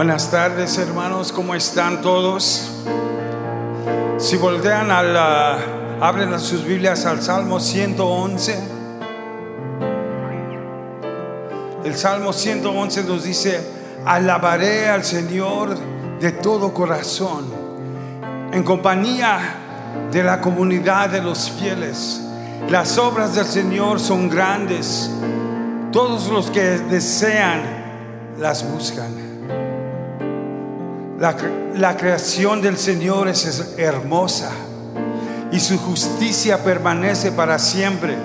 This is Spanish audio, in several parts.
Buenas tardes hermanos, ¿cómo están todos? Si voltean a la, abren sus Biblias al Salmo 111. El Salmo 111 nos dice, alabaré al Señor de todo corazón, en compañía de la comunidad de los fieles. Las obras del Señor son grandes, todos los que desean las buscan. La, creación del Señor es hermosa y su justicia permanece para siempre.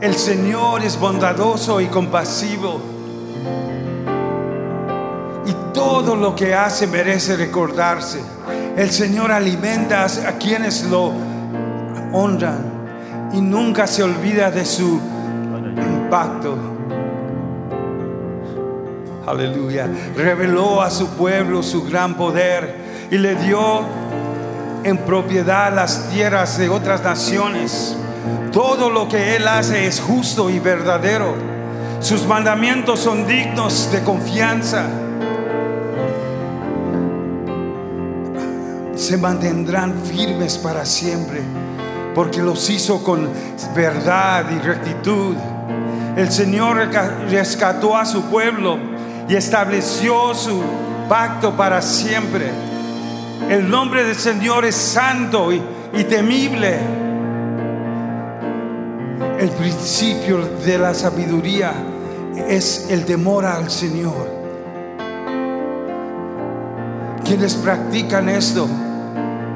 El Señor es bondadoso y compasivo. Y todo lo que hace merece recordarse. El Señor alimenta a quienes lo honran y nunca se olvida de su impacto. Aleluya. Reveló a su pueblo su gran poder y le dio en propiedad las tierras de otras naciones. Todo lo que Él hace es justo y verdadero. Sus mandamientos son dignos de confianza. Se mantendrán firmes para siempre, porque los hizo con verdad y rectitud. El Señor rescató a su pueblo y estableció su pacto para siempre. El nombre del Señor es santo y, temible. El principio de la sabiduría es el temor al Señor. Quienes practican esto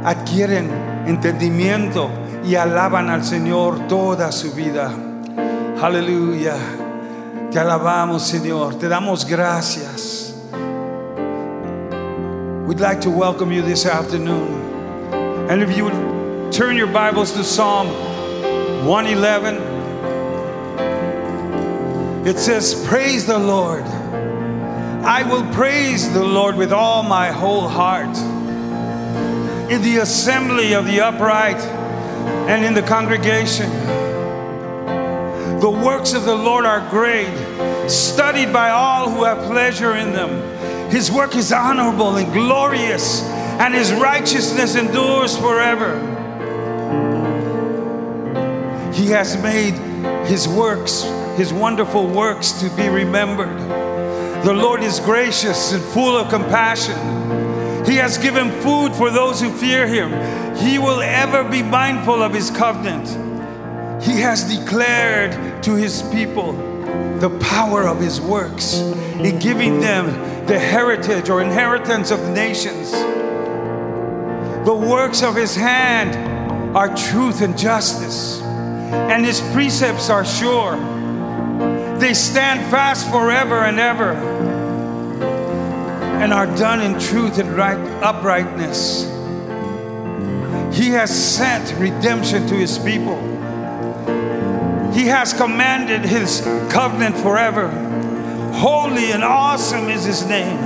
adquieren entendimiento y alaban al Señor toda su vida. Aleluya. Te alabamos, Señor. Te damos gracias. We'd like to welcome you this afternoon. And if you would turn your Bibles to Psalm 111, it says, Praise the Lord. I will praise the Lord with all my whole heart. In the assembly of the upright and in the congregation. The works of the Lord are great, studied by all who have pleasure in them. His work is honorable and glorious, and his righteousness endures forever. He has made his works, his wonderful works, to be remembered. The Lord is gracious and full of compassion. He has given food for those who fear him. He will ever be mindful of his covenant. He has declared to his people the power of his works in giving them the heritage or inheritance of nations. The works of his hand are truth and justice, and his precepts are sure. They stand fast forever and ever and are done in truth and right uprightness. He has sent redemption to his people he has commanded his covenant forever. Holy and awesome is his name.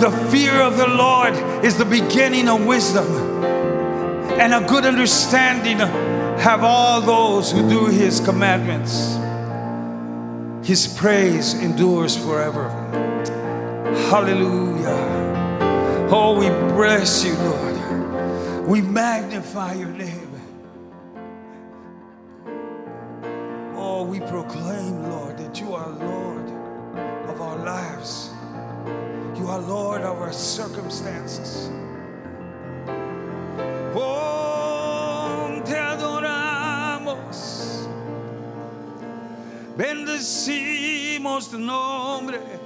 The fear of the Lord is the beginning of wisdom, and a good understanding have all those who do his commandments. His praise endures forever. Hallelujah. Oh, we bless you, Lord. We magnify your name. We proclaim, Lord, that you are Lord of our lives. You are Lord of our circumstances. Oh, te adoramos. Bendecimos tu nombre.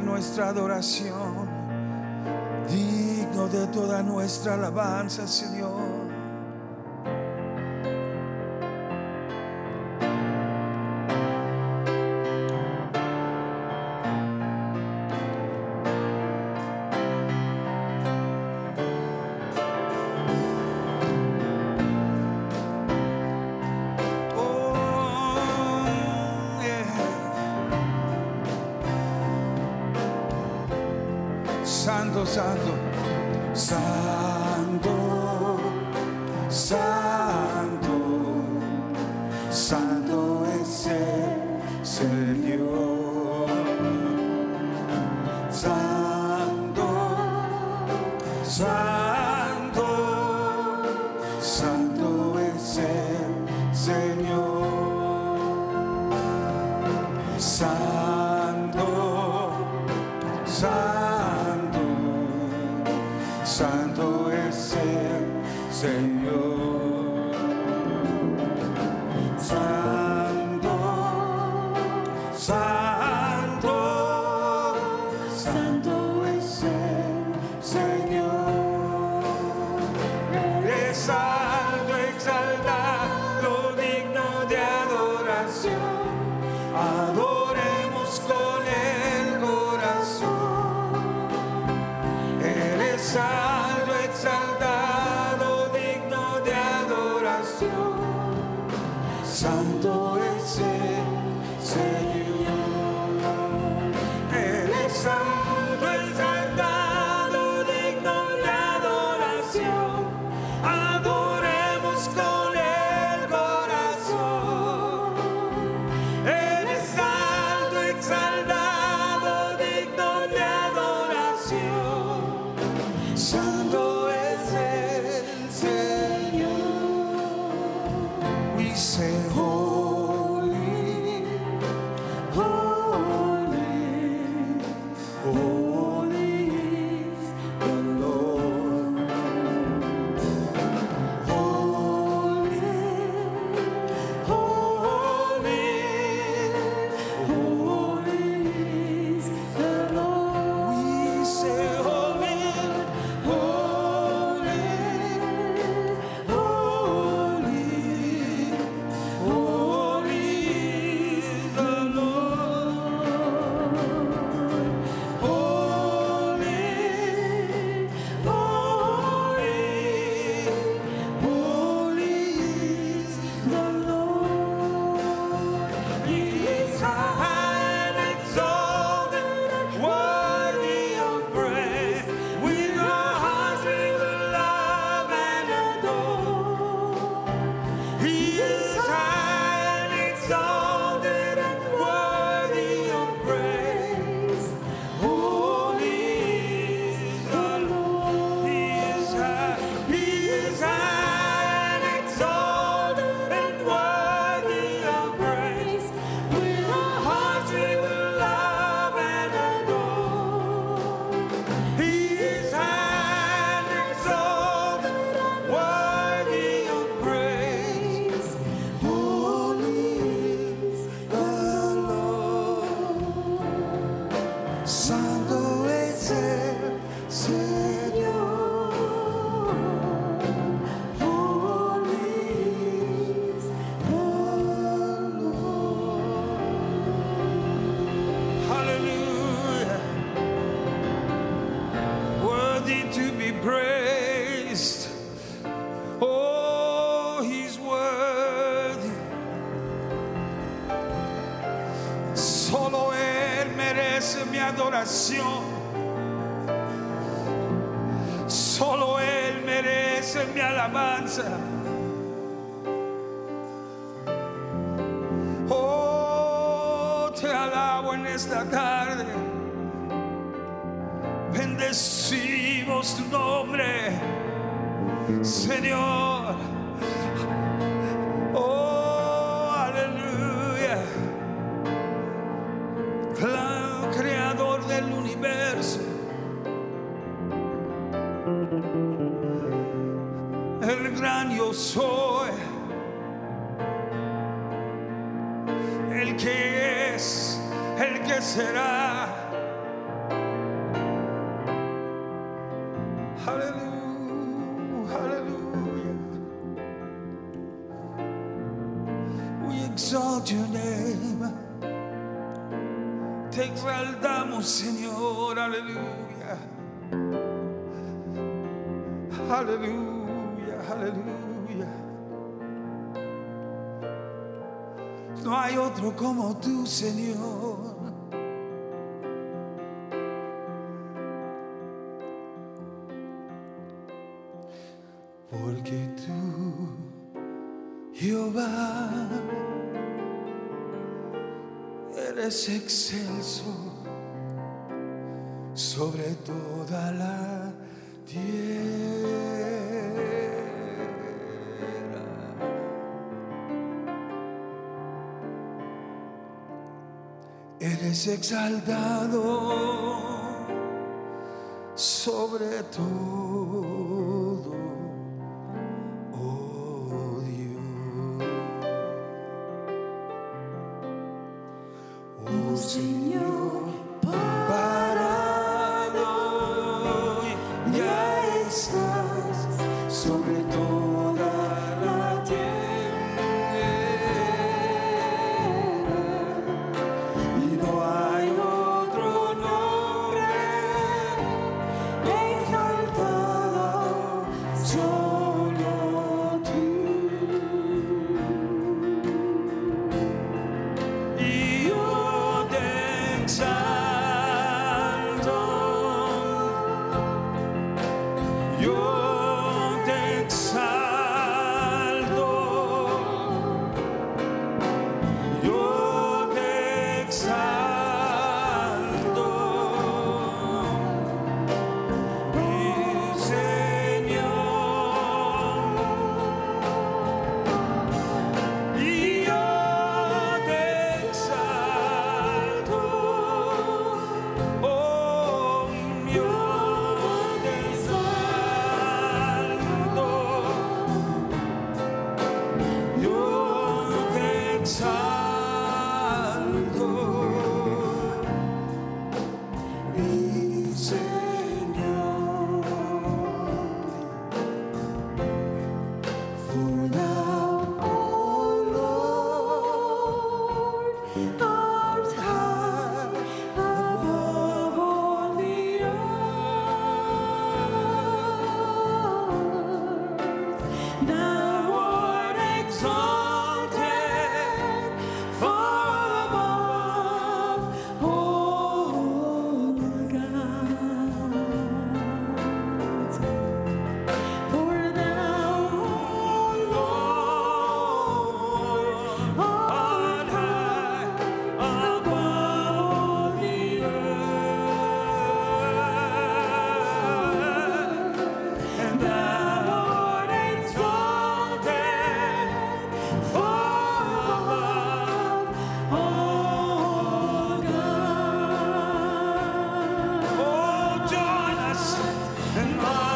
Nuestra adoración, digno de toda nuestra alabanza, Señor. Santo, shout your name. Te exaltamos, Señor. Aleluya. Aleluya, aleluya. No hay otro como tú, Señor. eres excelso sobre toda la tierra. Eres exaltado sobre todo. and I.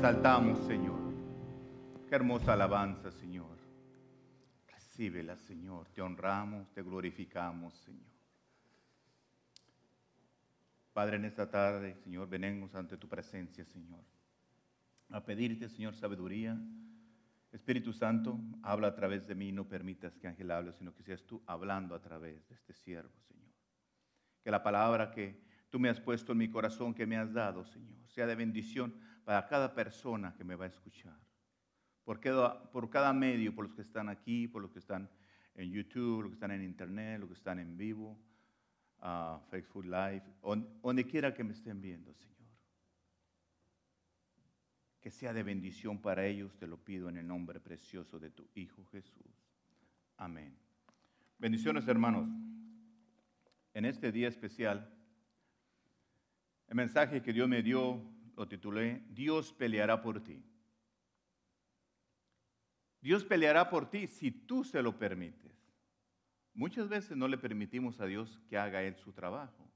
Te saltamos, Señor. Qué hermosa alabanza, Señor. Recíbela, Señor. Te honramos, te glorificamos, Señor. Padre, en esta tarde, Señor, venimos ante tu presencia, Señor. A pedirte, Señor, sabiduría. Espíritu Santo, habla a través de mí. No permitas que Ángel hable, sino que seas tú hablando a través de este siervo, Señor. Que la palabra que tú me has puesto en mi corazón, que me has dado, Señor, sea de bendición para cada persona que me va a escuchar. Por cada, por cada medio, por los que están aquí, por los que están en YouTube, los que están en Internet, los que están en vivo, ah, Facebook Live, on- donde quiera que me estén viendo, Señor. Que sea de bendición para ellos, te lo pido en el nombre precioso de tu Hijo Jesús. Amén. Bendiciones, hermanos. En este día especial, el mensaje que Dios me dio lo titulé Dios peleará por ti. Dios peleará por ti si tú se lo permites. Muchas veces no le permitimos a Dios que haga Él su trabajo.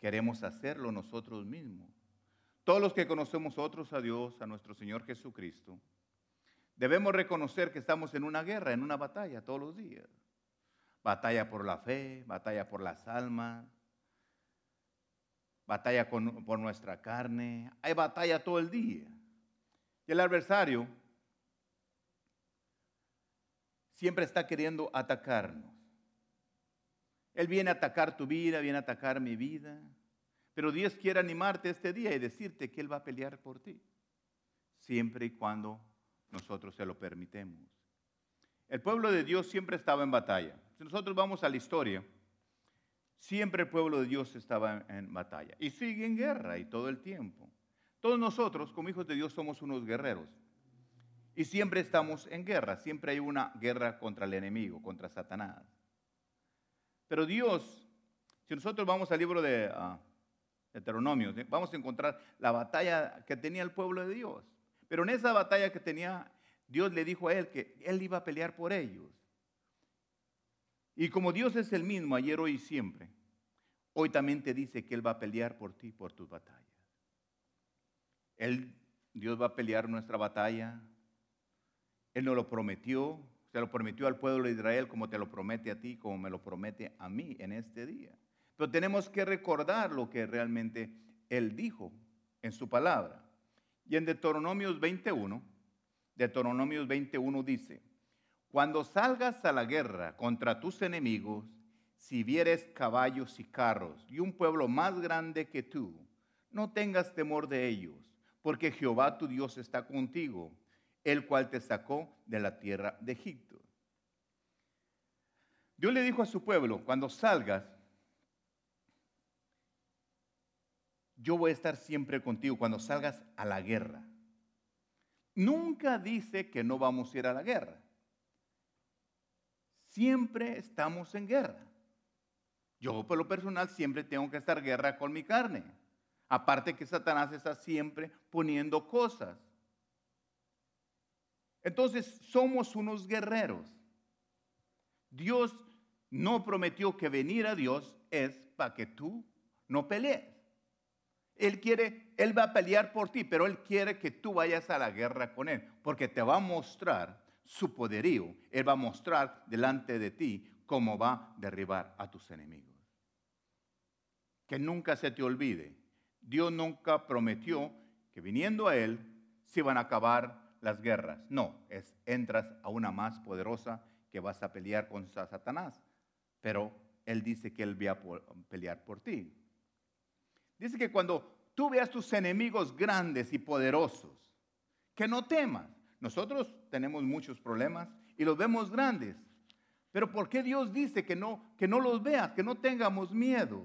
Queremos hacerlo nosotros mismos. Todos los que conocemos otros a Dios, a nuestro Señor Jesucristo, debemos reconocer que estamos en una guerra, en una batalla todos los días. Batalla por la fe, batalla por las almas, batalla por nuestra carne. Hay batalla todo el día. Y el adversario siempre está queriendo atacarnos. Él viene a atacar tu vida, viene a atacar mi vida. Pero Dios quiere animarte este día y decirte que Él va a pelear por ti. Siempre y cuando nosotros se lo permitemos. El pueblo de Dios siempre estaba en batalla. Si nosotros vamos a la historia, siempre el pueblo de Dios estaba en, batalla. Y sigue en guerra y todo el tiempo. Todos nosotros, como hijos de Dios, somos unos guerreros. Y siempre estamos en guerra. Siempre hay una guerra contra el enemigo, contra Satanás. Pero Dios, si nosotros vamos al libro de ah, Deuteronomio, vamos a encontrar la batalla que tenía el pueblo de Dios. Pero en esa batalla que tenía, Dios le dijo a él que él iba a pelear por ellos. Y como Dios es el mismo ayer, hoy y siempre, hoy también te dice que Él va a pelear por ti, por tus batallas. Él, Dios va a pelear nuestra batalla. Él nos lo prometió, se lo prometió al pueblo de Israel como te lo promete a ti, como me lo promete a mí en este día. Pero tenemos que recordar lo que realmente Él dijo en su palabra. Y en Deuteronomios 21, Deuteronomios 21 dice, cuando salgas a la guerra contra tus enemigos, si vieres caballos y carros y un pueblo más grande que tú, no tengas temor de ellos, porque Jehová tu Dios está contigo, el cual te sacó de la tierra de Egipto. Dios le dijo a su pueblo, cuando salgas, yo voy a estar siempre contigo cuando salgas a la guerra. Nunca dice que no vamos a ir a la guerra. Siempre estamos en guerra. Yo por lo personal siempre tengo que estar en guerra con mi carne. Aparte que Satanás está siempre poniendo cosas. Entonces somos unos guerreros. Dios no prometió que venir a Dios es para que tú no pelees. Él quiere, Él va a pelear por ti, pero Él quiere que tú vayas a la guerra con Él, porque te va a mostrar su poderío. Él va a mostrar delante de ti cómo va a derribar a tus enemigos. Que nunca se te olvide, Dios nunca prometió que viniendo a Él se iban a acabar las guerras. No, es entras a una más poderosa que vas a pelear con Satanás. Pero Él dice que Él va a pelear por ti. Dice que cuando tú veas tus enemigos grandes y poderosos, que no temas. Nosotros tenemos muchos problemas y los vemos grandes. Pero ¿por qué Dios dice que no, que no los veas, que no tengamos miedo?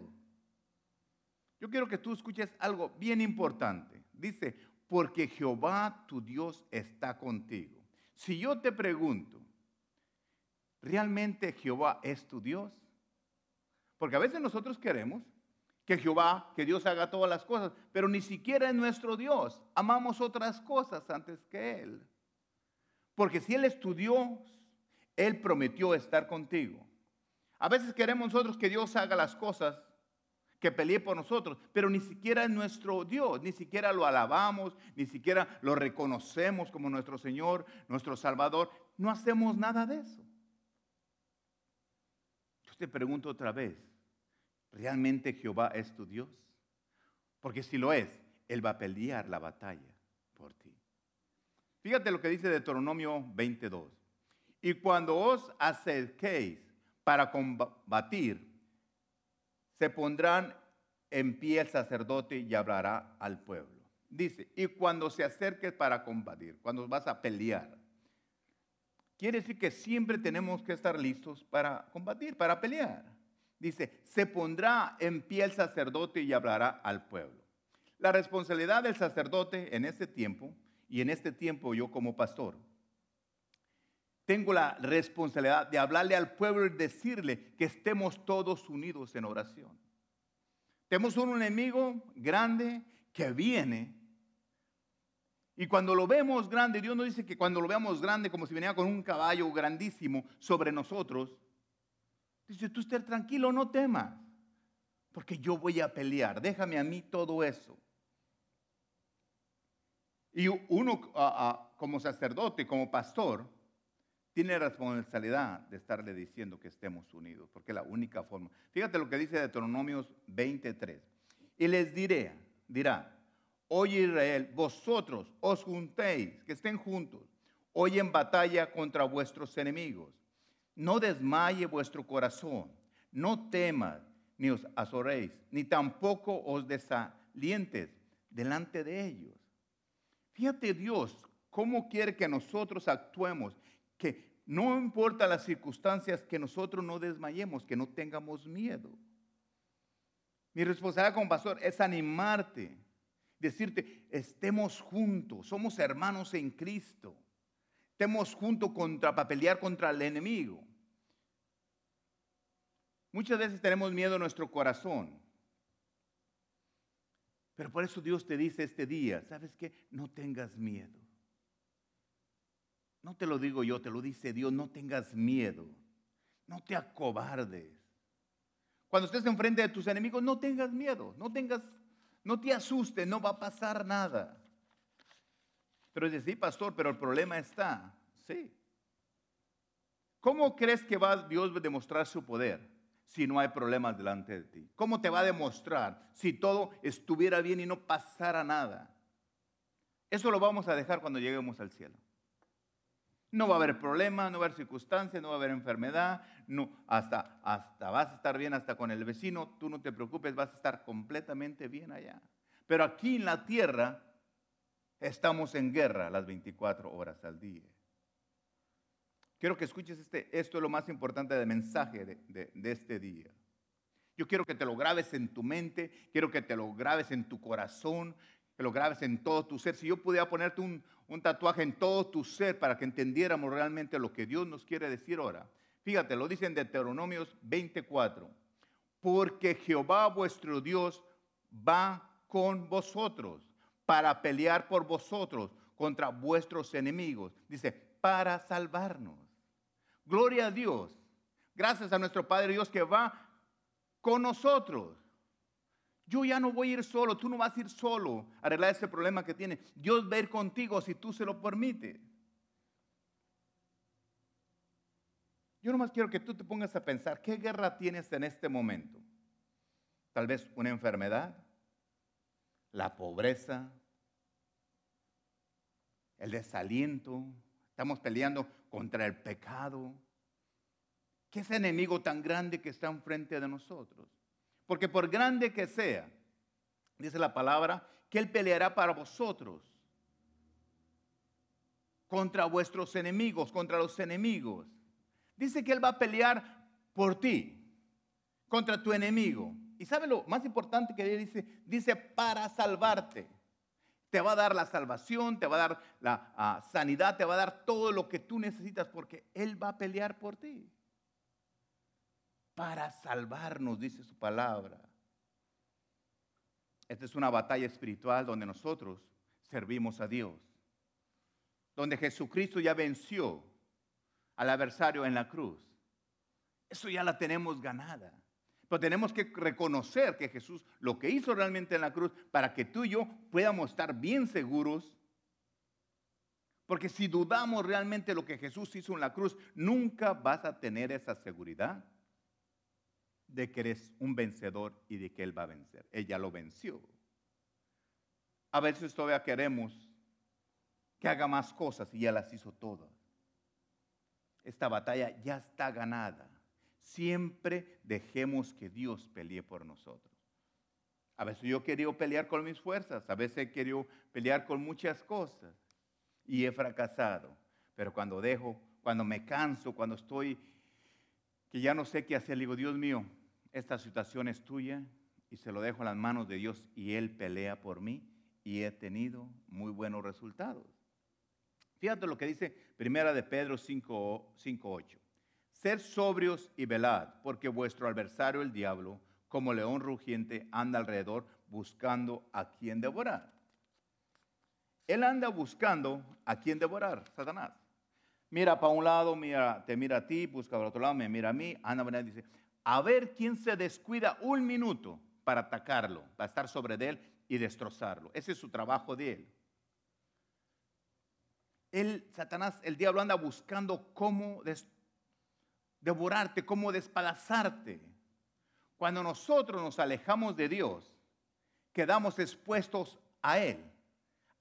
Yo quiero que tú escuches algo bien importante. Dice, porque Jehová tu Dios está contigo. Si yo te pregunto, ¿realmente Jehová es tu Dios? Porque a veces nosotros queremos que Jehová, que Dios haga todas las cosas, pero ni siquiera es nuestro Dios. Amamos otras cosas antes que Él. Porque si Él es tu Dios, Él prometió estar contigo. A veces queremos nosotros que Dios haga las cosas, que pelee por nosotros, pero ni siquiera es nuestro Dios, ni siquiera lo alabamos, ni siquiera lo reconocemos como nuestro Señor, nuestro Salvador. No hacemos nada de eso. Yo te pregunto otra vez, ¿realmente Jehová es tu Dios? Porque si lo es, Él va a pelear la batalla por ti. Fíjate lo que dice Deuteronomio 22. Y cuando os acerquéis para combatir, se pondrán en pie el sacerdote y hablará al pueblo. Dice, y cuando se acerque para combatir, cuando vas a pelear, quiere decir que siempre tenemos que estar listos para combatir, para pelear. Dice, se pondrá en pie el sacerdote y hablará al pueblo. La responsabilidad del sacerdote en este tiempo, y en este tiempo yo como pastor, tengo la responsabilidad de hablarle al pueblo y decirle que estemos todos unidos en oración. Tenemos un enemigo grande que viene. Y cuando lo vemos grande, Dios nos dice que cuando lo veamos grande, como si venía con un caballo grandísimo sobre nosotros, dice, tú estés tranquilo, no temas, porque yo voy a pelear, déjame a mí todo eso. Y uno como sacerdote, como pastor, tiene responsabilidad de estarle diciendo que estemos unidos, porque es la única forma. Fíjate lo que dice Deuteronomios 23. Y les diré, dirá, oye Israel, vosotros os juntéis, que estén juntos, hoy en batalla contra vuestros enemigos. No desmaye vuestro corazón, no temas, ni os azoréis, ni tampoco os desalientes delante de ellos. Fíjate Dios, cómo quiere que nosotros actuemos que no importa las circunstancias, que nosotros no desmayemos, que no tengamos miedo. Mi responsabilidad como pastor es animarte, decirte, estemos juntos, somos hermanos en Cristo, estemos juntos contra, para pelear contra el enemigo. Muchas veces tenemos miedo en nuestro corazón. Pero por eso Dios te dice este día, ¿sabes qué? No tengas miedo. No te lo digo yo, te lo dice Dios, no tengas miedo, no te acobardes. Cuando estés enfrente de tus enemigos, no tengas miedo, no tengas, no te asustes, no va a pasar nada. Pero dice, sí, pastor, pero el problema está, sí. ¿Cómo crees que va Dios a demostrar su poder si no hay problemas delante de ti? ¿Cómo te va a demostrar si todo estuviera bien y no pasara nada? Eso lo vamos a dejar cuando lleguemos al cielo. No va a haber problema, no va a haber circunstancia, no va a haber enfermedad, no, hasta, hasta vas a estar bien hasta con el vecino, tú no te preocupes, vas a estar completamente bien allá. Pero aquí en la tierra estamos en guerra las 24 horas al día. Quiero que escuches este, esto es lo más importante del mensaje de, este día. Yo quiero que te lo grabes en tu mente, quiero que te lo grabes en tu corazón, que lo grabes en todo tu ser. Si yo pudiera ponerte un, un tatuaje en todo tu ser para que entendiéramos realmente lo que Dios nos quiere decir ahora. Fíjate, lo dice en Deuteronomios 24. Porque Jehová vuestro Dios va con vosotros para pelear por vosotros contra vuestros enemigos. Dice, para salvarnos. Gloria a Dios. Gracias a nuestro Padre Dios que va con nosotros. Yo ya no voy a ir solo, tú no vas a ir solo a arreglar ese problema que tienes. Dios va a ir contigo si tú se lo permites. Yo nomás quiero que tú te pongas a pensar, ¿qué guerra tienes en este momento? Tal vez una enfermedad, la pobreza, el desaliento, estamos peleando contra el pecado. ¿Qué es enemigo tan grande que está enfrente de nosotros? Porque por grande que sea, dice la palabra, que Él peleará para vosotros. Contra vuestros enemigos, contra los enemigos. Dice que Él va a pelear por ti, contra tu enemigo. Y sabe lo más importante que Él dice, dice para salvarte. Te va a dar la salvación, te va a dar la ah, sanidad, te va a dar todo lo que tú necesitas porque Él va a pelear por ti para salvarnos, dice su palabra. Esta es una batalla espiritual donde nosotros servimos a Dios, donde Jesucristo ya venció al adversario en la cruz. Eso ya la tenemos ganada. Pero tenemos que reconocer que Jesús lo que hizo realmente en la cruz para que tú y yo podamos estar bien seguros. Porque si dudamos realmente lo que Jesús hizo en la cruz, nunca vas a tener esa seguridad de que eres un vencedor y de que Él va a vencer. Ella lo venció. A veces todavía queremos que haga más cosas y ya las hizo todas. Esta batalla ya está ganada. Siempre dejemos que Dios pelee por nosotros. A veces yo he querido pelear con mis fuerzas, a veces he querido pelear con muchas cosas y he fracasado. Pero cuando dejo, cuando me canso, cuando estoy que ya no sé qué hacer, digo, Dios mío, esta situación es tuya y se lo dejo en las manos de Dios y Él pelea por mí y he tenido muy buenos resultados. Fíjate lo que dice Primera de Pedro 5, 8. Ser sobrios y velad, porque vuestro adversario el diablo, como león rugiente, anda alrededor buscando a quien devorar. Él anda buscando a quien devorar, Satanás. Mira para un lado, mira, te mira a ti, busca para otro lado, me mira a mí, anda y dice, a ver quién se descuida un minuto para atacarlo, para estar sobre de él y destrozarlo. Ese es su trabajo de él. Satanás, el diablo anda buscando cómo des- devorarte, cómo despedazarte. Cuando nosotros nos alejamos de Dios, quedamos expuestos a Él,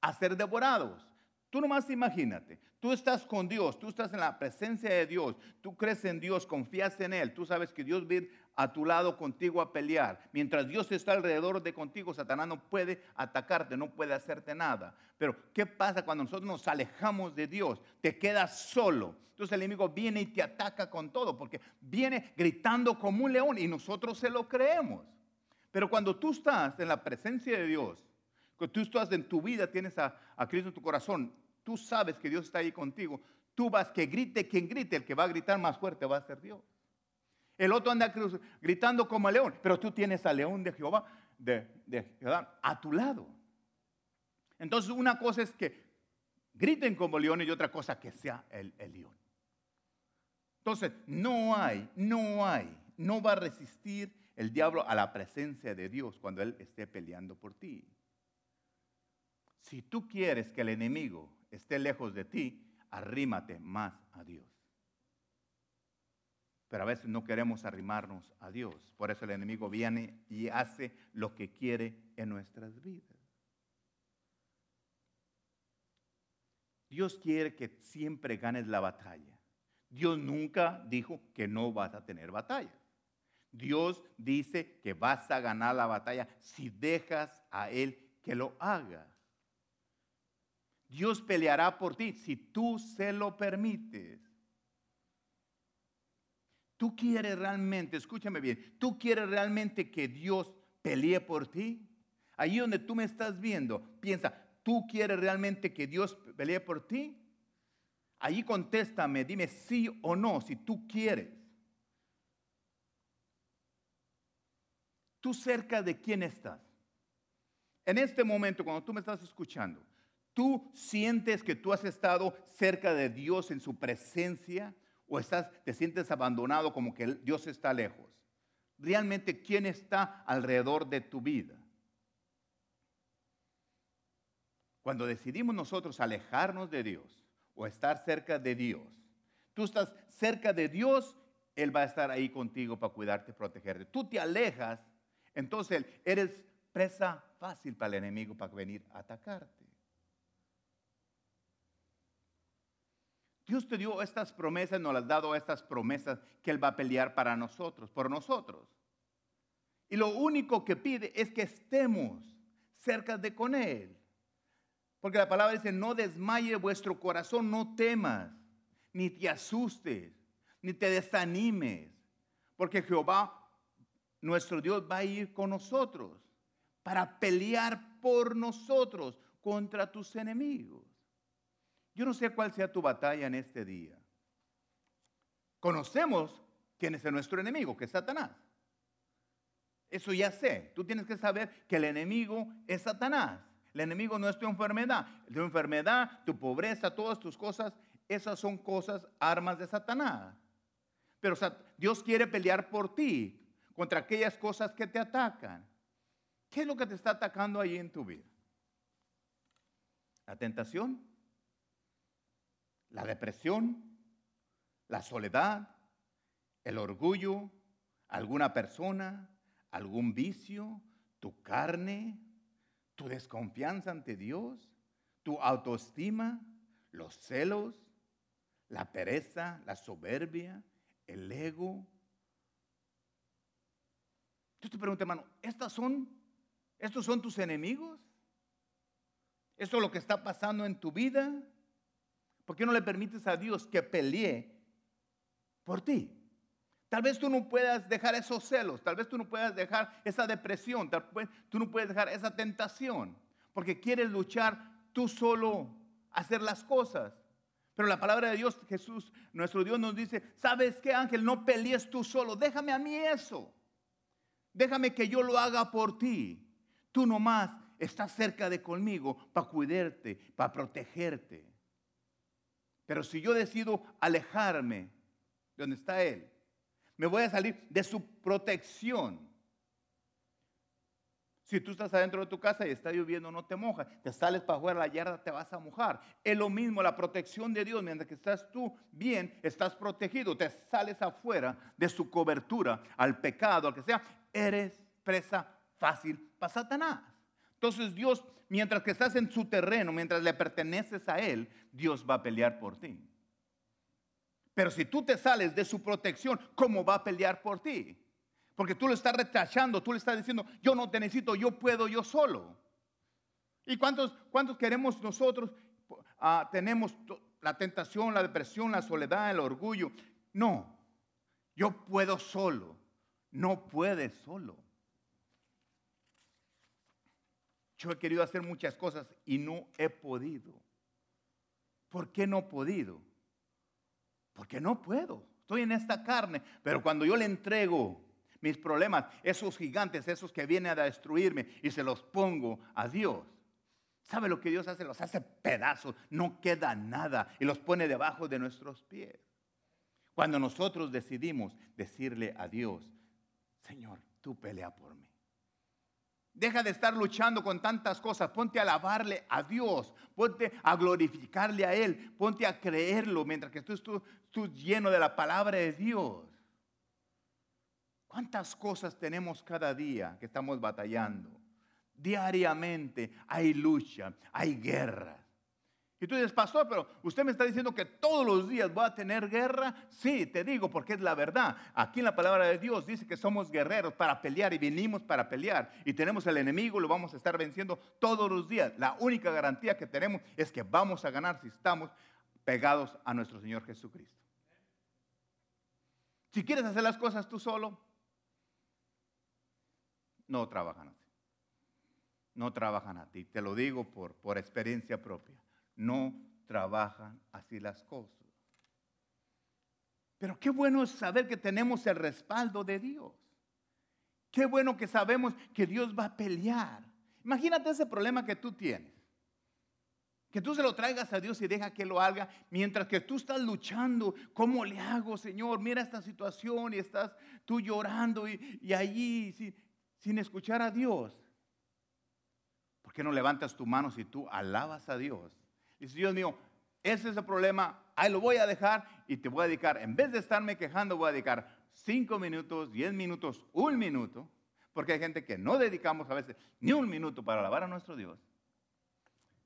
a ser devorados. Tú nomás imagínate, tú estás con Dios, tú estás en la presencia de Dios, tú crees en Dios, confías en Él, tú sabes que Dios a tu lado contigo a pelear. Mientras Dios está alrededor de contigo, Satanás no puede atacarte, no puede hacerte nada. Pero ¿qué pasa cuando nosotros nos alejamos de Dios? Te quedas solo. Entonces el enemigo viene y te ataca con todo, porque viene gritando como un león y nosotros se lo creemos. Pero cuando tú estás en la presencia de Dios, cuando tú estás en tu vida, tienes a, a Cristo en tu corazón, tú sabes que Dios está ahí contigo, tú vas que grite quien grite, el que va a gritar más fuerte va a ser Dios. El otro anda gritando como el león, pero tú tienes al león de Jehová, de, de Jehová a tu lado. Entonces una cosa es que griten como leones y otra cosa que sea el, el león. Entonces no hay, no hay, no va a resistir el diablo a la presencia de Dios cuando él esté peleando por ti. Si tú quieres que el enemigo esté lejos de ti, arrímate más a Dios. Pero a veces no queremos arrimarnos a Dios. Por eso el enemigo viene y hace lo que quiere en nuestras vidas. Dios quiere que siempre ganes la batalla. Dios nunca dijo que no vas a tener batalla. Dios dice que vas a ganar la batalla si dejas a Él que lo haga. Dios peleará por ti si tú se lo permites. Tú quieres realmente, escúchame bien, tú quieres realmente que Dios pelee por ti. Ahí donde tú me estás viendo, piensa, ¿tú quieres realmente que Dios pelee por ti? Ahí contéstame, dime sí o no, si tú quieres. ¿Tú cerca de quién estás? En este momento, cuando tú me estás escuchando, ¿tú sientes que tú has estado cerca de Dios en su presencia o estás, te sientes abandonado como que Dios está lejos? Realmente, ¿quién está alrededor de tu vida? Cuando decidimos nosotros alejarnos de Dios o estar cerca de Dios, tú estás cerca de Dios, Él va a estar ahí contigo para cuidarte y protegerte. Tú te alejas, entonces eres presa fácil para el enemigo para venir a atacarte. Dios te dio estas promesas, nos las ha dado estas promesas que Él va a pelear para nosotros, por nosotros. Y lo único que pide es que estemos cerca de con Él. Porque la palabra dice, no desmaye vuestro corazón, no temas, ni te asustes, ni te desanimes, porque Jehová, nuestro Dios, va a ir con nosotros para pelear por nosotros contra tus enemigos. Yo no sé cuál sea tu batalla en este día. Conocemos quién es nuestro enemigo, que es Satanás. Eso ya sé. Tú tienes que saber que el enemigo es Satanás. El enemigo no es tu enfermedad. Tu enfermedad, tu pobreza, todas tus cosas, esas son cosas, armas de Satanás. Pero Dios quiere pelear por ti contra aquellas cosas que te atacan. ¿Qué es lo que te está atacando ahí en tu vida? La tentación, la depresión, la soledad, el orgullo, alguna persona, algún vicio, tu carne, tu desconfianza ante Dios, tu autoestima, los celos, la pereza, la soberbia, el ego. Yo te pregunto, hermano, ¿estas son, ¿estos son tus enemigos? ¿Esto es lo que está pasando en tu vida? ¿Por qué no le permites a Dios que pelee por ti? Tal vez tú no puedas dejar esos celos, tal vez tú no puedas dejar esa depresión, tal vez tú no puedes dejar esa tentación, porque quieres luchar tú solo, hacer las cosas. Pero la palabra de Dios, Jesús, nuestro Dios nos dice, ¿sabes qué ángel? No pelees tú solo, déjame a mí eso. Déjame que yo lo haga por ti. Tú nomás estás cerca de conmigo para cuidarte, para protegerte. Pero si yo decido alejarme de donde está Él, me voy a salir de su protección. Si tú estás adentro de tu casa y está lloviendo, no te mojas. Te sales para afuera, la yarda te vas a mojar. Es lo mismo la protección de Dios. Mientras que estás tú bien, estás protegido. Te sales afuera de su cobertura al pecado, al que sea. Eres presa fácil para Satanás. Entonces Dios, mientras que estás en su terreno, mientras le perteneces a Él, Dios va a pelear por ti. Pero si tú te sales de su protección, ¿cómo va a pelear por ti? Porque tú lo estás rechazando, tú le estás diciendo, yo no te necesito, yo puedo yo solo. ¿Y cuántos, cuántos queremos nosotros? Ah, tenemos la tentación, la depresión, la soledad, el orgullo. No, yo puedo solo. No puedes solo. Yo he querido hacer muchas cosas y no he podido. ¿Por qué no he podido? Porque no puedo. Estoy en esta carne. Pero cuando yo le entrego mis problemas, esos gigantes, esos que vienen a destruirme, y se los pongo a Dios. ¿Sabe lo que Dios hace? Los hace pedazos, no queda nada y los pone debajo de nuestros pies. Cuando nosotros decidimos decirle a Dios, Señor, tú pelea por mí. Deja de estar luchando con tantas cosas. Ponte a alabarle a Dios. Ponte a glorificarle a Él. Ponte a creerlo mientras que tú, estás lleno de la palabra de Dios. ¿Cuántas cosas tenemos cada día que estamos batallando? Diariamente hay lucha, hay guerra. Y tú dices, pastor, pero usted me está diciendo que todos los días voy a tener guerra. Sí, te digo porque es la verdad. Aquí en la palabra de Dios dice que somos guerreros para pelear y venimos para pelear. Y tenemos el enemigo, lo vamos a estar venciendo todos los días. La única garantía que tenemos es que vamos a ganar si estamos pegados a nuestro Señor Jesucristo. Si quieres hacer las cosas tú solo, no trabajan así. No trabajan a ti. Te lo digo por, por experiencia propia no trabajan así las cosas. Pero qué bueno es saber que tenemos el respaldo de Dios. Qué bueno que sabemos que Dios va a pelear. Imagínate ese problema que tú tienes. Que tú se lo traigas a Dios y deja que lo haga, mientras que tú estás luchando. ¿Cómo le hago, Señor? Mira esta situación y estás tú llorando y, allí sin, sin escuchar a Dios. ¿Por qué no levantas tu mano si tú alabas a Dios Dice, Dios mío, ese es el problema, ahí lo voy a dejar y te voy a dedicar, en vez de estarme quejando, voy a dedicar cinco minutos, diez minutos, un minuto, porque hay gente que no dedicamos a veces ni un minuto para alabar a nuestro Dios.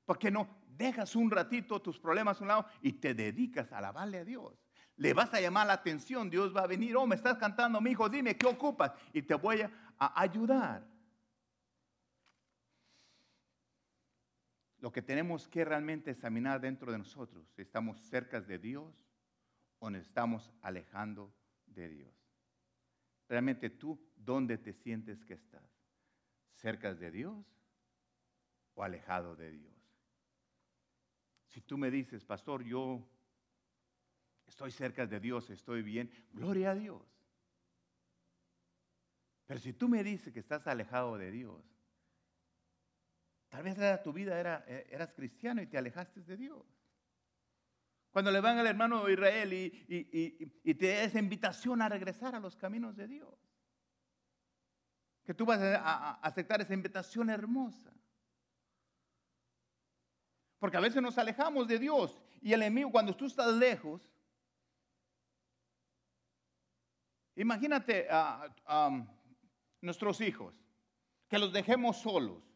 ¿Por qué no dejas un ratito tus problemas a un lado y te dedicas a alabarle a Dios? Le vas a llamar la atención, Dios va a venir, oh, me estás cantando, mi hijo, dime, ¿qué ocupas? Y te voy a ayudar. Lo que tenemos que realmente examinar dentro de nosotros, si estamos cerca de Dios o nos estamos alejando de Dios. Realmente tú, ¿dónde te sientes que estás? ¿Cerca de Dios o alejado de Dios? Si tú me dices, pastor, yo estoy cerca de Dios, estoy bien, gloria a Dios. Pero si tú me dices que estás alejado de Dios, Tal vez era tu vida eh, eras cristiano y te alejaste de Dios. Cuando le van al hermano Israel y, te da esa invitación a regresar a los caminos de Dios. Que tú vas a, aceptar esa invitación hermosa. Porque a veces nos alejamos de Dios y el enemigo cuando tú estás lejos, imagínate a nuestros hijos, que los dejemos solos.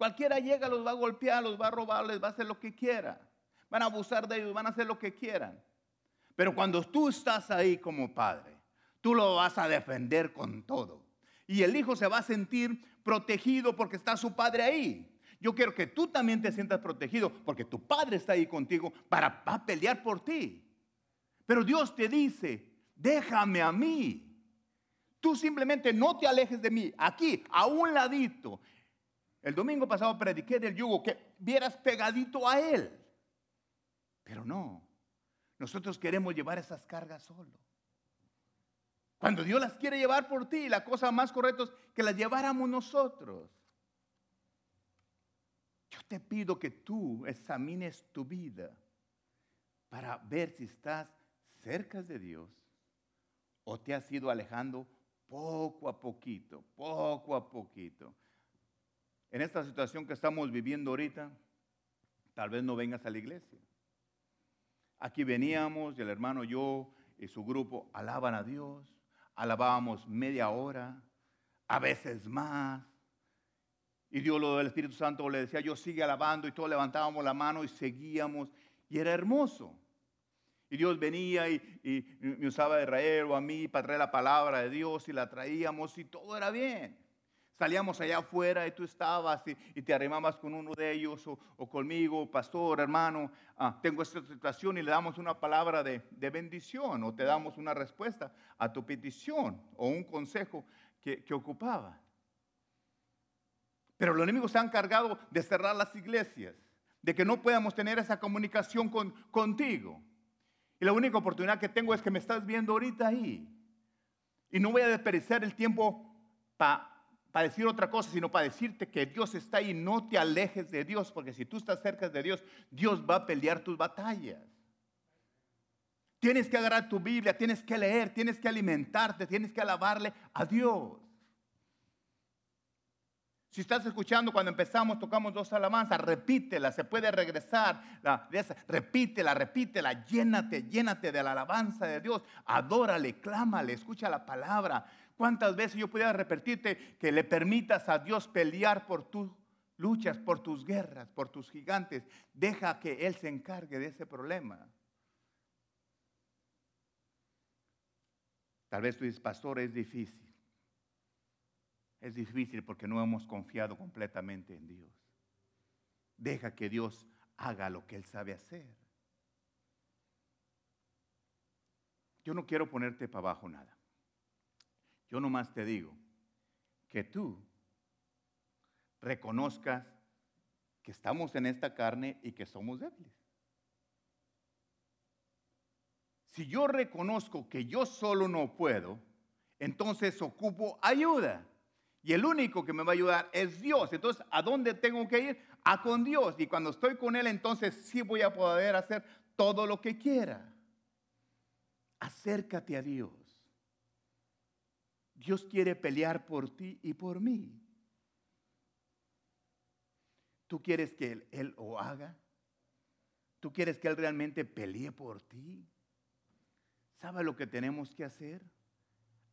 Cualquiera llega, los va a golpear, los va a robar, les va a hacer lo que quiera. Van a abusar de ellos, van a hacer lo que quieran. Pero cuando tú estás ahí como padre, tú lo vas a defender con todo. Y el hijo se va a sentir protegido porque está su padre ahí. Yo quiero que tú también te sientas protegido porque tu padre está ahí contigo para, pelear por ti. Pero Dios te dice, déjame a mí. Tú simplemente no te alejes de mí. Aquí, a un ladito. El domingo pasado prediqué del yugo, que vieras pegadito a Él. Pero no, nosotros queremos llevar esas cargas solo. Cuando Dios las quiere llevar por ti, la cosa más correcta es que las lleváramos nosotros. Yo te pido que tú examines tu vida para ver si estás cerca de Dios o te has ido alejando poco a poquito, poco a poquito en esta situación que estamos viviendo ahorita, tal vez no vengas a la iglesia. Aquí veníamos y el hermano yo y su grupo alaban a Dios, alabábamos media hora, a veces más. Y Dios lo del Espíritu Santo le decía, yo sigue alabando y todos levantábamos la mano y seguíamos. Y era hermoso. Y Dios venía y, me usaba a Israel o a mí para traer la palabra de Dios y la traíamos y todo era bien. Salíamos allá afuera y tú estabas y, te arrimabas con uno de ellos o, conmigo, pastor, hermano, ah, tengo esta situación y le damos una palabra de, bendición o te damos una respuesta a tu petición o un consejo que, ocupaba. Pero los enemigos se han encargado de cerrar las iglesias, de que no podamos tener esa comunicación con, contigo. Y la única oportunidad que tengo es que me estás viendo ahorita ahí. Y no voy a desperdiciar el tiempo para para decir otra cosa, sino para decirte que Dios está ahí. No te alejes de Dios, porque si tú estás cerca de Dios, Dios va a pelear tus batallas. Tienes que agarrar tu Biblia, tienes que leer, tienes que alimentarte, tienes que alabarle a Dios. Si estás escuchando cuando empezamos, tocamos dos alabanzas, repítela, se puede regresar, la, repítela, repítela, llénate, llénate de la alabanza de Dios, adórale, clámale, escucha la palabra, ¿Cuántas veces yo pudiera repetirte que le permitas a Dios pelear por tu luchas, por tus guerras, por tus gigantes. Deja que Él se encargue de ese problema. Tal vez tú dices, pastor, es difícil. Es difícil porque no hemos confiado completamente en Dios. Deja que Dios haga lo que Él sabe hacer. Yo no quiero ponerte para abajo nada. Yo nomás te digo que tú reconozcas que estamos en esta carne y que somos débiles. Si yo reconozco que yo solo no puedo, entonces ocupo ayuda. Y el único que me va a ayudar es Dios. Entonces, ¿a dónde tengo que ir? A con Dios. Y cuando estoy con Él, entonces sí voy a poder hacer todo lo que quiera. Acércate a Dios. Dios quiere pelear por ti y por mí. ¿Tú quieres que Él, él lo haga? ¿Tú quieres que Él realmente pelee por ti? ¿Sabe lo que tenemos que hacer?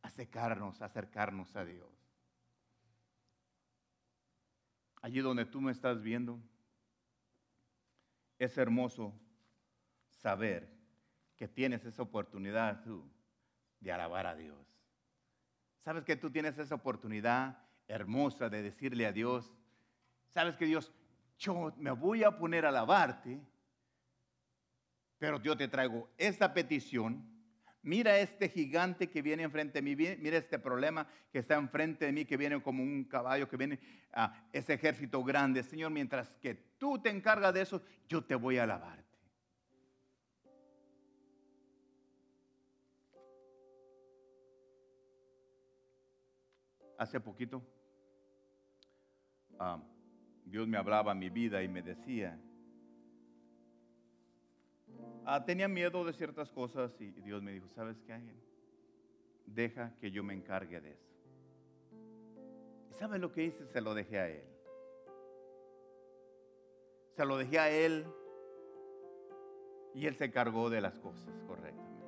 Acercarnos, acercarnos a Dios. Allí donde tú me estás viendo, es hermoso saber que tienes esa oportunidad tú de alabar a Dios. ¿Sabes que tú tienes esa oportunidad hermosa de decirle a Dios, sabes que Dios, yo me voy a poner a alabarte, pero yo te traigo esta petición Mira este gigante que viene enfrente de mí, mira este problema que está enfrente de mí, que viene como un caballo, que viene a ese ejército grande. Señor, mientras que tú te encargas de eso, yo te voy a alabarte. Hace poquito, ah, Dios me hablaba mi vida y me decía, Ah, tenía miedo de ciertas cosas y Dios me dijo, ¿sabes qué? Deja que yo me encargue de eso. ¿Y sabes lo que hice? Se lo dejé a Él. Se lo dejé a Él y Él se encargó de las cosas correctamente.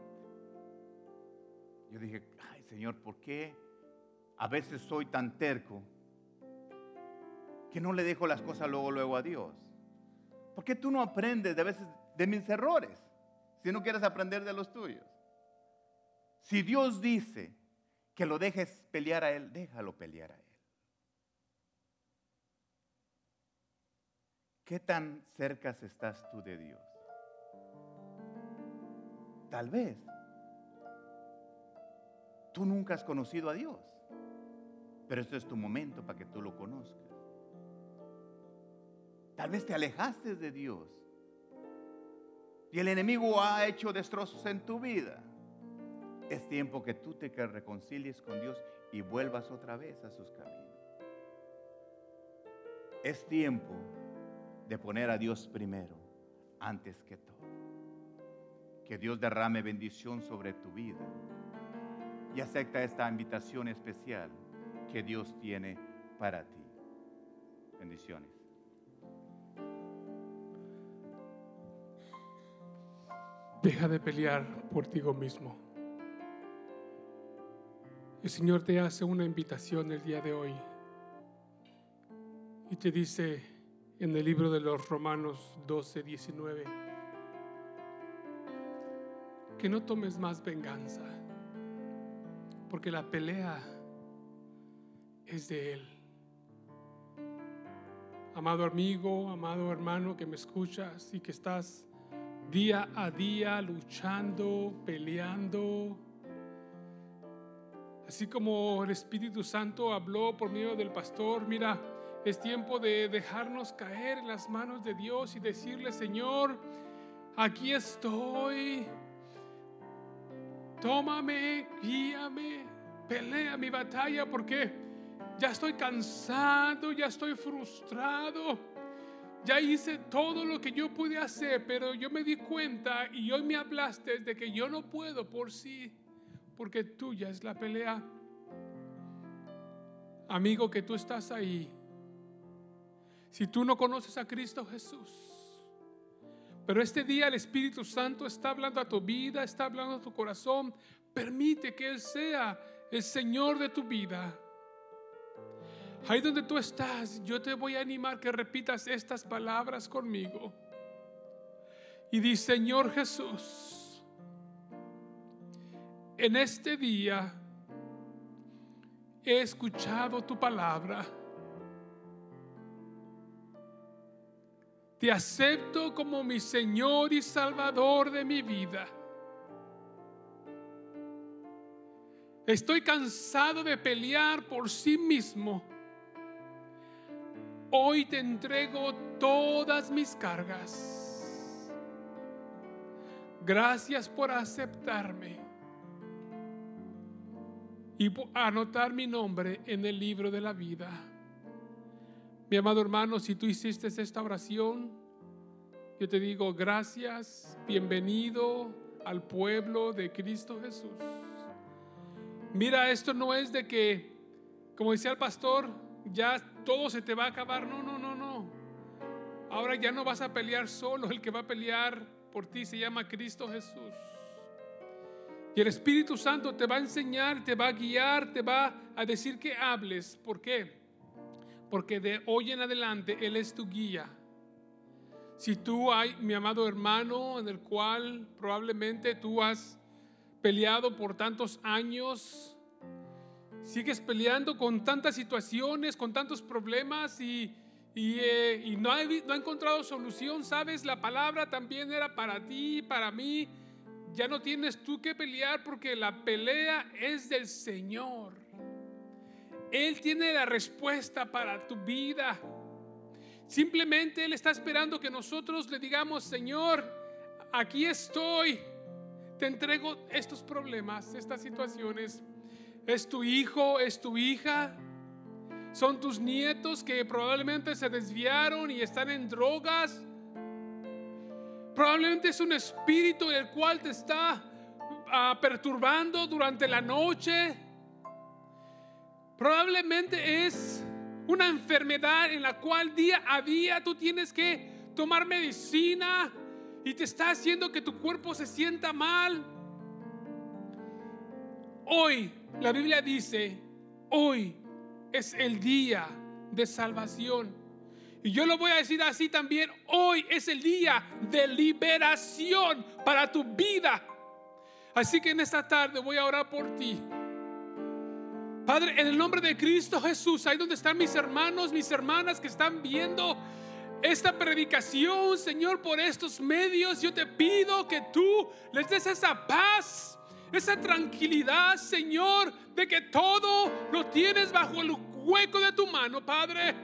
Yo dije, ay Señor, ¿por qué a veces soy tan terco que no le dejo las cosas luego, luego a Dios? ¿Por qué tú no aprendes de veces de mis errores? si no quieres aprender de los tuyos. Si Dios dice que lo dejes pelear a Él, déjalo pelear a Él. ¿Qué tan cerca estás tú de Dios? Tal vez tú nunca has conocido a Dios, pero este es tu momento para que tú lo conozcas. Tal vez te alejaste de Dios y el enemigo ha hecho destrozos en tu vida, es tiempo que tú te reconcilies con Dios y vuelvas otra vez a sus caminos. Es tiempo de poner a Dios primero, antes que todo. Que Dios derrame bendición sobre tu vida y acepta esta invitación especial que Dios tiene para ti. Bendiciones. Deja de pelear por ti mismo. El Señor te hace una invitación el día de hoy y te dice en el libro de los Romanos 12, 19, que no tomes más venganza, porque la pelea es de Él. Amado amigo, amado hermano que me escuchas y que estás día a día luchando, peleando. Así como el Espíritu Santo habló por medio del pastor, mira, es tiempo de dejarnos caer en las manos de Dios y decirle, Señor, aquí estoy. Tómame, guíame, pelea mi batalla porque ya estoy cansado, ya estoy frustrado ya hice todo lo que yo pude hacer, pero yo me di cuenta y hoy me hablaste de que yo no puedo por sí, porque tuya es la pelea. Amigo, que tú estás ahí. Si tú no conoces a Cristo Jesús, pero este día el Espíritu Santo está hablando a tu vida, está hablando a tu corazón, permite que Él sea el Señor de tu vida. Ahí donde tú estás, yo te voy a animar que repitas estas palabras conmigo. Y di, Señor Jesús, en este día he escuchado tu palabra. Te acepto como mi Señor y Salvador de mi vida. Estoy cansado de pelear por sí mismo. Hoy te entrego todas mis cargas. Gracias por aceptarme y por anotar mi nombre en el libro de la vida. Mi amado hermano, si tú hiciste esta oración, yo te digo gracias, bienvenido al pueblo de Cristo Jesús. Mira, esto no es de que, como decía el pastor, ya todo se te va a acabar. No, no, no, no. Ahora ya no vas a pelear solo. El que va a pelear por ti se llama Cristo Jesús. Y el Espíritu Santo te va a enseñar, te va a guiar, te va a decir que hables. ¿Por qué? Porque de hoy en adelante Él es tu guía. Si tú hay, mi amado hermano, en el cual probablemente tú has peleado por tantos años, sigues peleando con tantas situaciones, con tantos problemas y, eh, no, ha, no ha encontrado solución, sabes, la palabra también era para ti, para mí. Ya no tienes tú que pelear porque la pelea es del Señor. Él tiene la respuesta para tu vida. Simplemente Él está esperando que nosotros le digamos, Señor, aquí estoy. Te entrego estos problemas, estas situaciones. Es tu hijo, es tu hija. Son tus nietos que probablemente se desviaron y están en drogas. Probablemente es un espíritu el cual te está ah, perturbando durante la noche. Probablemente es una enfermedad en la cual día a día tú tienes que tomar medicina y te está haciendo que tu cuerpo se sienta mal. Hoy la Biblia dice, hoy es el día de salvación. Y yo lo voy a decir así también, hoy es el día de liberación para tu vida. Así que en esta tarde voy a orar por ti. Padre, en el nombre de Cristo Jesús, ahí donde están mis hermanos, mis hermanas que están viendo esta predicación, Señor, por estos medios, yo te pido que tú les des esa paz, esa tranquilidad, Señor, de que todo lo tienes bajo el hueco de tu mano, Padre.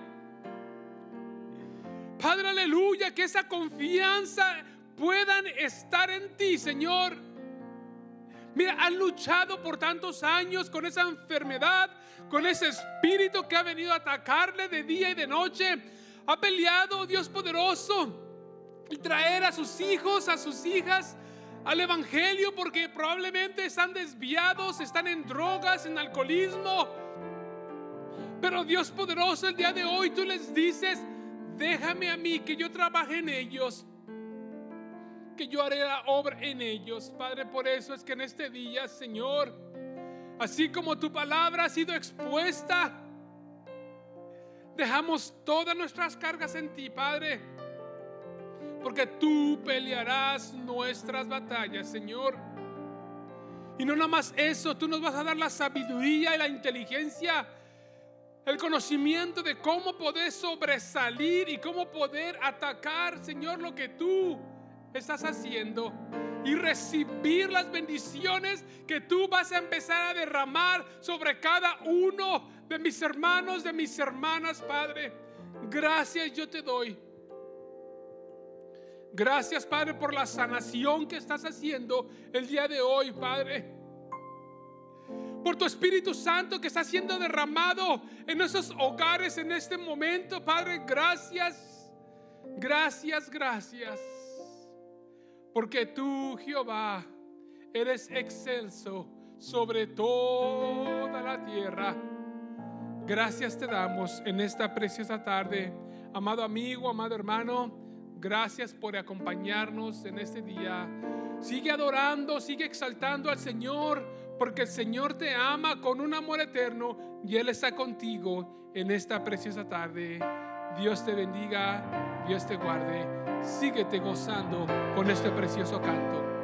Padre, aleluya, que esa confianza puedan estar en ti, Señor. Mira, han luchado por tantos años con esa enfermedad, con ese espíritu que ha venido a atacarle de día y de noche. Ha peleado, Dios poderoso, y traer a sus hijos, a sus hijas al Evangelio porque probablemente están desviados, están en drogas, en alcoholismo. Pero Dios poderoso, el día de hoy tú les dices, déjame a mí que yo trabaje en ellos que yo haré la obra en ellos. Padre, por eso es que en este día, Señor, así como tu palabra ha sido expuesta, dejamos todas nuestras cargas en ti, Padre. Porque tú pelearás nuestras batallas, Señor. Y no nada más eso, tú nos vas a dar la sabiduría y la inteligencia, el conocimiento de cómo poder sobresalir y cómo poder atacar, Señor, lo que tú estás haciendo y recibir las bendiciones que tú vas a empezar a derramar sobre cada uno de mis hermanos, de mis hermanas, Padre. Gracias yo te doy. Gracias, Padre, por la sanación que estás haciendo el día de hoy, Padre. Por tu Espíritu Santo que está siendo derramado en esos hogares en este momento, Padre. Gracias, gracias, gracias. Porque tú, Jehová, eres excelso sobre toda la tierra. Gracias te damos en esta preciosa tarde. Amado amigo, amado hermano, gracias por acompañarnos en este día. Sigue adorando, sigue exaltando al Señor, porque el Señor te ama con un amor eterno y Él está contigo en esta preciosa tarde. Dios te bendiga, Dios te guarde. Síguete gozando con este precioso canto.